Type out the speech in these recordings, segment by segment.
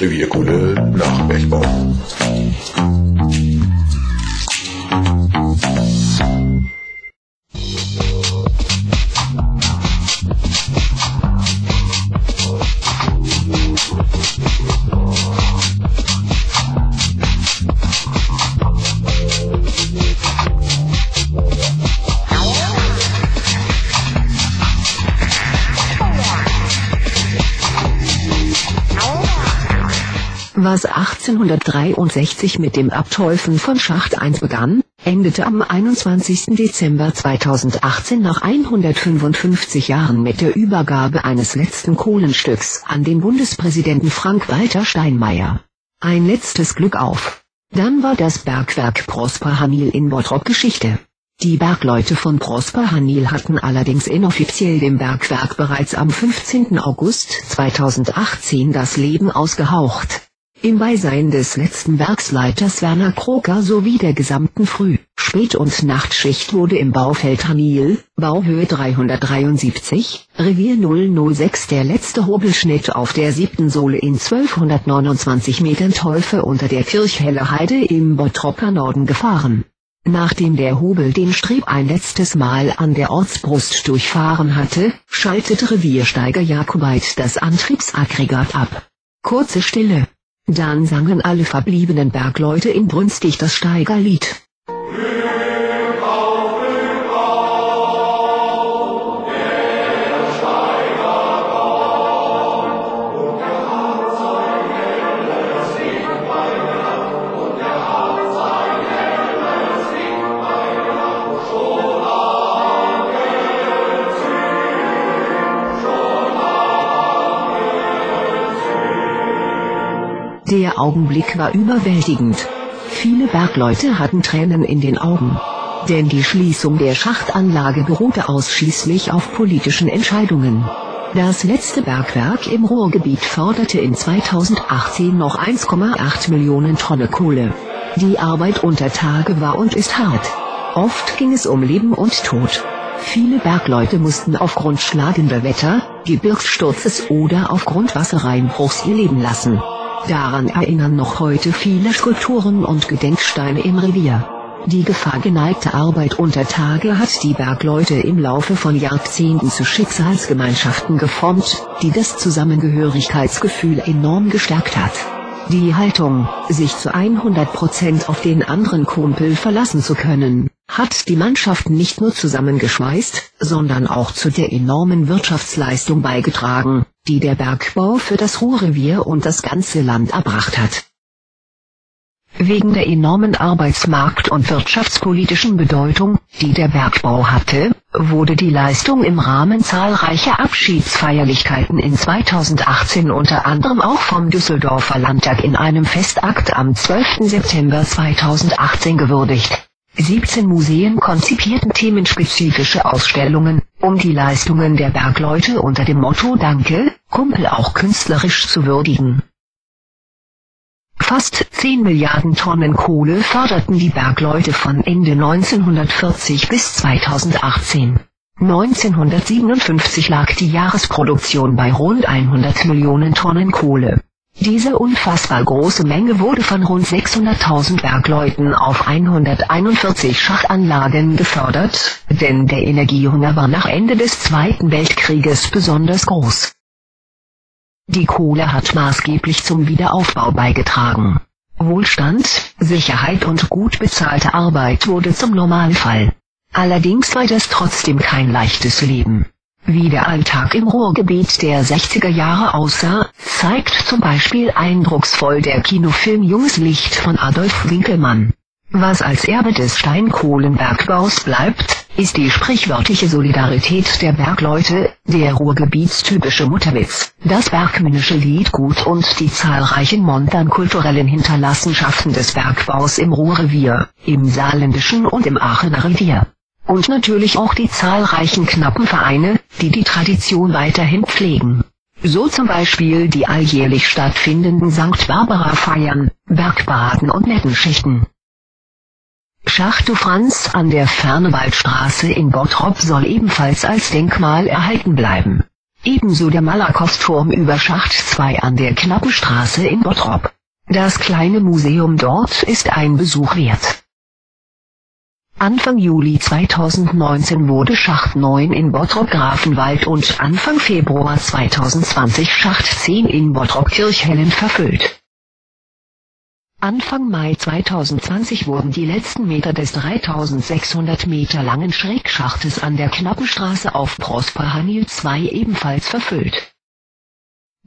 Revierkunde nach Bergbau. Was 1863 mit dem Abteufen von Schacht 1 begann, endete am 21. Dezember 2018 nach 155 Jahren mit der Übergabe eines letzten Kohlenstücks an den Bundespräsidenten Frank-Walter Steinmeier. Ein letztes Glück auf. Dann war das Bergwerk Prosper Hanil in Bottrop Geschichte. Die Bergleute von Prosper Hanil hatten allerdings inoffiziell dem Bergwerk bereits am 15. August 2018 das Leben ausgehaucht. Im Beisein des letzten Werksleiters Werner Kroker sowie der gesamten Früh-, Spät- und Nachtschicht wurde im Baufeld Hanil, Bauhöhe 373, Revier 006 der letzte Hobelschnitt auf der siebten Sohle in 1229 Metern Teufe unter der Kirchhelle Heide im Bottropper Norden gefahren. Nachdem der Hobel den Streb ein letztes Mal an der Ortsbrust durchfahren hatte, schaltete Reviersteiger Jakobait das Antriebsaggregat ab. Kurze Stille. Dann sangen alle verbliebenen Bergleute inbrünstig das Steigerlied. Der Augenblick war überwältigend. Viele Bergleute hatten Tränen in den Augen. Denn die Schließung der Schachtanlage beruhte ausschließlich auf politischen Entscheidungen. Das letzte Bergwerk im Ruhrgebiet forderte in 2018 noch 1,8 Millionen Tonne Kohle. Die Arbeit unter Tage war und ist hart. Oft ging es um Leben und Tod. Viele Bergleute mussten aufgrund schlagender Wetter, Gebirgssturzes oder aufgrund Wasserreinbruchs ihr Leben lassen. Daran erinnern noch heute viele Skulpturen und Gedenksteine im Revier. Die gefahrgeneigte Arbeit unter Tage hat die Bergleute im Laufe von Jahrzehnten zu Schicksalsgemeinschaften geformt, die das Zusammengehörigkeitsgefühl enorm gestärkt hat. Die Haltung, sich zu 100% auf den anderen Kumpel verlassen zu können, hat die Mannschaften nicht nur zusammengeschweißt, sondern auch zu der enormen Wirtschaftsleistung beigetragen, die der Bergbau für das Ruhrrevier und das ganze Land erbracht hat. Wegen der enormen arbeitsmarkt- und wirtschaftspolitischen Bedeutung, die der Bergbau hatte, wurde die Leistung im Rahmen zahlreicher Abschiedsfeierlichkeiten in 2018 unter anderem auch vom Düsseldorfer Landtag in einem Festakt am 12. September 2018 gewürdigt. 17 Museen konzipierten themenspezifische Ausstellungen, um die Leistungen der Bergleute unter dem Motto Danke, Kumpel auch künstlerisch zu würdigen. Fast 10 Milliarden Tonnen Kohle förderten die Bergleute von Ende 1940 bis 2018. 1957 lag die Jahresproduktion bei rund 100 Millionen Tonnen Kohle. Diese unfassbar große Menge wurde von rund 600.000 Bergleuten auf 141 Schachtanlagen gefördert, denn der Energiehunger war nach Ende des Zweiten Weltkrieges besonders groß. Die Kohle hat maßgeblich zum Wiederaufbau beigetragen. Wohlstand, Sicherheit und gut bezahlte Arbeit wurde zum Normalfall. Allerdings war das trotzdem kein leichtes Leben. Wie der Alltag im Ruhrgebiet der 60er Jahre aussah, zeigt zum Beispiel eindrucksvoll der Kinofilm Junges Licht von Adolf Winkelmann. Was als Erbe des Steinkohlenbergbaus bleibt, ist die sprichwörtliche Solidarität der Bergleute, der Ruhrgebietstypische Mutterwitz, das bergmännische Liedgut und die zahlreichen monternkulturellen Hinterlassenschaften des Bergbaus im Ruhrrevier, im saarländischen und im Aachener Revier. Und natürlich auch die zahlreichen knappen Vereine, die die Tradition weiterhin pflegen. So zum Beispiel die alljährlich stattfindenden St. Barbara Feiern, Bergbaden und Nettenschichten. Schachtu Franz an der Fernewaldstraße in Bottrop soll ebenfalls als Denkmal erhalten bleiben. Ebenso der Malakow-Turm über Schacht 2 an der Knappenstraße in Bottrop. Das kleine Museum dort ist ein Besuch wert. Anfang Juli 2019 wurde Schacht 9 in Bottrop-Grafenwald und Anfang Februar 2020 Schacht 10 in Bottrop-Kirchhellen verfüllt. Anfang Mai 2020 wurden die letzten Meter des 3600 Meter langen Schrägschachtes an der Knappenstraße auf Prosper Hanil 2 ebenfalls verfüllt.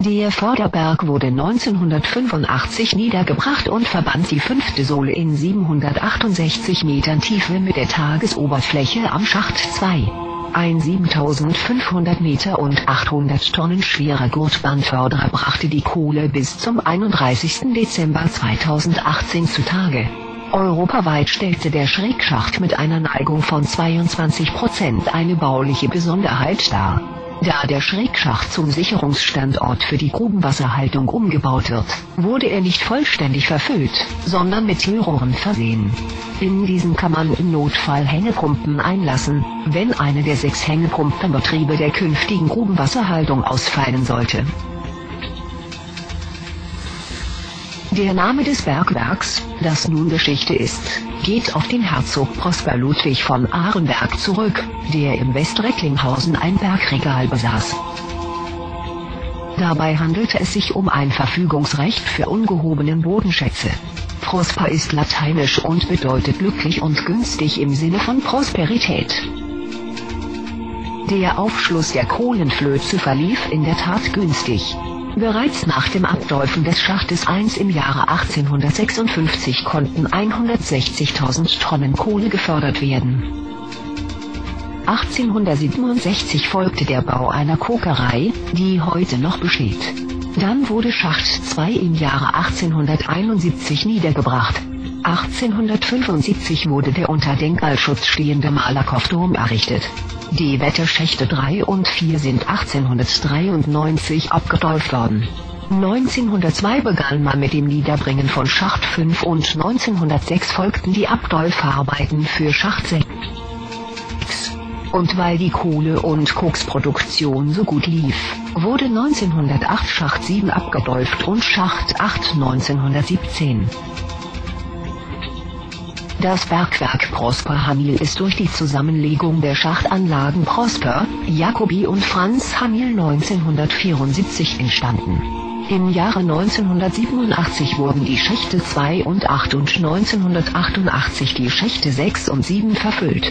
Der Vorderberg wurde 1985 niedergebracht und verband die fünfte Sohle in 768 Metern Tiefe mit der Tagesoberfläche am Schacht 2. Ein 7500 Meter und 800 Tonnen schwerer Gurtbahnförderer brachte die Kohle bis zum 31. Dezember 2018 zutage. Europaweit stellte der Schrägschacht mit einer Neigung von 22 Prozent eine bauliche Besonderheit dar. Da der Schrägschacht zum Sicherungsstandort für die Grubenwasserhaltung umgebaut wird, wurde er nicht vollständig verfüllt, sondern mit Türrohren versehen. In diesen kann man im Notfall Hängepumpen einlassen, wenn eine der sechs Hängepumpenbetriebe der künftigen Grubenwasserhaltung ausfallen sollte. Der Name des Bergwerks, das nun Geschichte ist, geht auf den Herzog Prosper Ludwig von Arenberg zurück, der im Westrecklinghausen ein Bergregal besaß. Dabei handelte es sich um ein Verfügungsrecht für ungehobenen Bodenschätze. Prosper ist lateinisch und bedeutet glücklich und günstig im Sinne von Prosperität. Der Aufschluss der Kohlenflöze verlief in der Tat günstig. Bereits nach dem Abläufen des Schachtes 1 im Jahre 1856 konnten 160.000 Tonnen Kohle gefördert werden. 1867 folgte der Bau einer Kokerei, die heute noch besteht. Dann wurde Schacht 2 im Jahre 1871 niedergebracht. 1875 wurde der unter Denkmalschutz stehende Malakow-Dom errichtet. Die Wetterschächte 3 und 4 sind 1893 abgedolft worden. 1902 begann man mit dem Niederbringen von Schacht 5 und 1906 folgten die Abdolfarbeiten für Schacht 6. Und weil die Kohle- und Koksproduktion so gut lief, wurde 1908 Schacht 7 abgedolft und Schacht 8 1917. Das Bergwerk Prosper Hamil ist durch die Zusammenlegung der Schachtanlagen Prosper, Jacobi und Franz Hamil 1974 entstanden. Im Jahre 1987 wurden die Schächte 2 und 8 und 1988 die Schächte 6 und 7 verfüllt.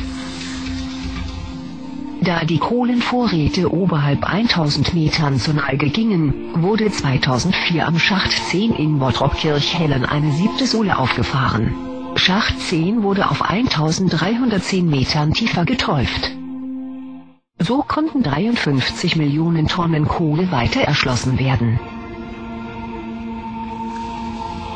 Da die Kohlenvorräte oberhalb 1000 Metern zur Neige gingen, wurde 2004 am Schacht 10 in Bottrop-Kirchhellen eine siebte Sohle aufgefahren. Schacht 10 wurde auf 1310 Metern tiefer geträuft. So konnten 53 Millionen Tonnen Kohle weiter erschlossen werden.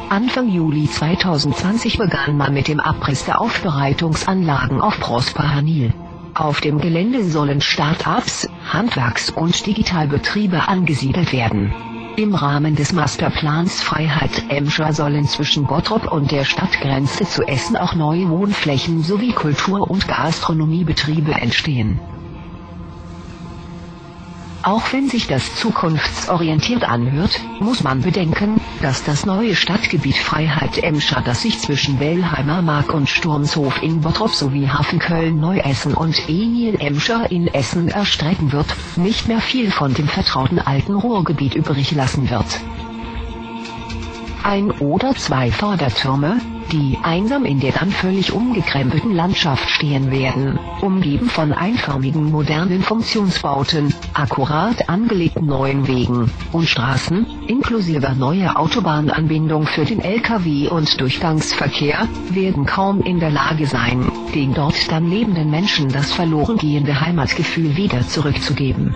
Anfang Juli 2020 begann man mit dem Abriss der Aufbereitungsanlagen auf Prosper Hanil. Auf dem Gelände sollen Start-ups, Handwerks- und Digitalbetriebe angesiedelt werden. Im Rahmen des Masterplans Freiheit Emscher sollen zwischen Bottrop und der Stadtgrenze zu Essen auch neue Wohnflächen sowie Kultur- und Gastronomiebetriebe entstehen. Auch wenn sich das zukunftsorientiert anhört, muss man bedenken, dass das neue Stadtgebiet Freiheit Emscher, das sich zwischen Wellheimer Mark und Sturmshof in Bottrop sowie Hafenköln Neuessen und Emil Emscher in Essen erstrecken wird, nicht mehr viel von dem vertrauten alten Ruhrgebiet übrig lassen wird. Ein oder zwei Fördertürme, die einsam in der dann völlig umgekrempelten Landschaft stehen werden, umgeben von einförmigen modernen Funktionsbauten, akkurat angelegten neuen Wegen und Straßen, inklusive neuer Autobahnanbindung für den Lkw- und Durchgangsverkehr, werden kaum in der Lage sein, den dort dann lebenden Menschen das verloren gehende Heimatgefühl wieder zurückzugeben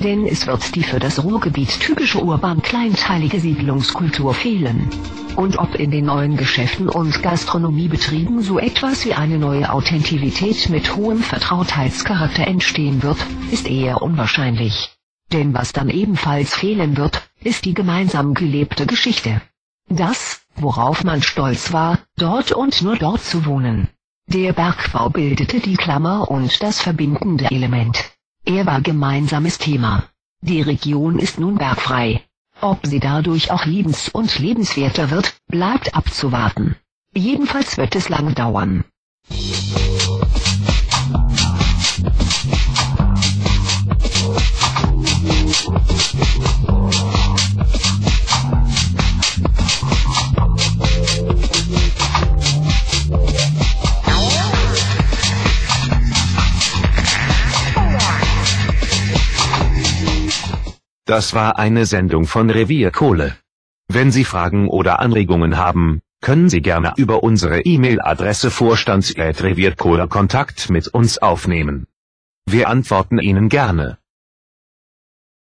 denn es wird die für das Ruhrgebiet typische urban-kleinteilige Siedlungskultur fehlen. Und ob in den neuen Geschäften und Gastronomiebetrieben so etwas wie eine neue Authentizität mit hohem Vertrautheitscharakter entstehen wird, ist eher unwahrscheinlich. Denn was dann ebenfalls fehlen wird, ist die gemeinsam gelebte Geschichte. Das, worauf man stolz war, dort und nur dort zu wohnen. Der Bergbau bildete die Klammer und das verbindende Element. Er war gemeinsames Thema. Die Region ist nun bergfrei. Ob sie dadurch auch liebens- und lebenswerter wird, bleibt abzuwarten. Jedenfalls wird es lange dauern. Das war eine Sendung von Revier Kohle. Wenn Sie Fragen oder Anregungen haben, können Sie gerne über unsere E-Mail-Adresse vorstands Kontakt mit uns aufnehmen. Wir antworten Ihnen gerne.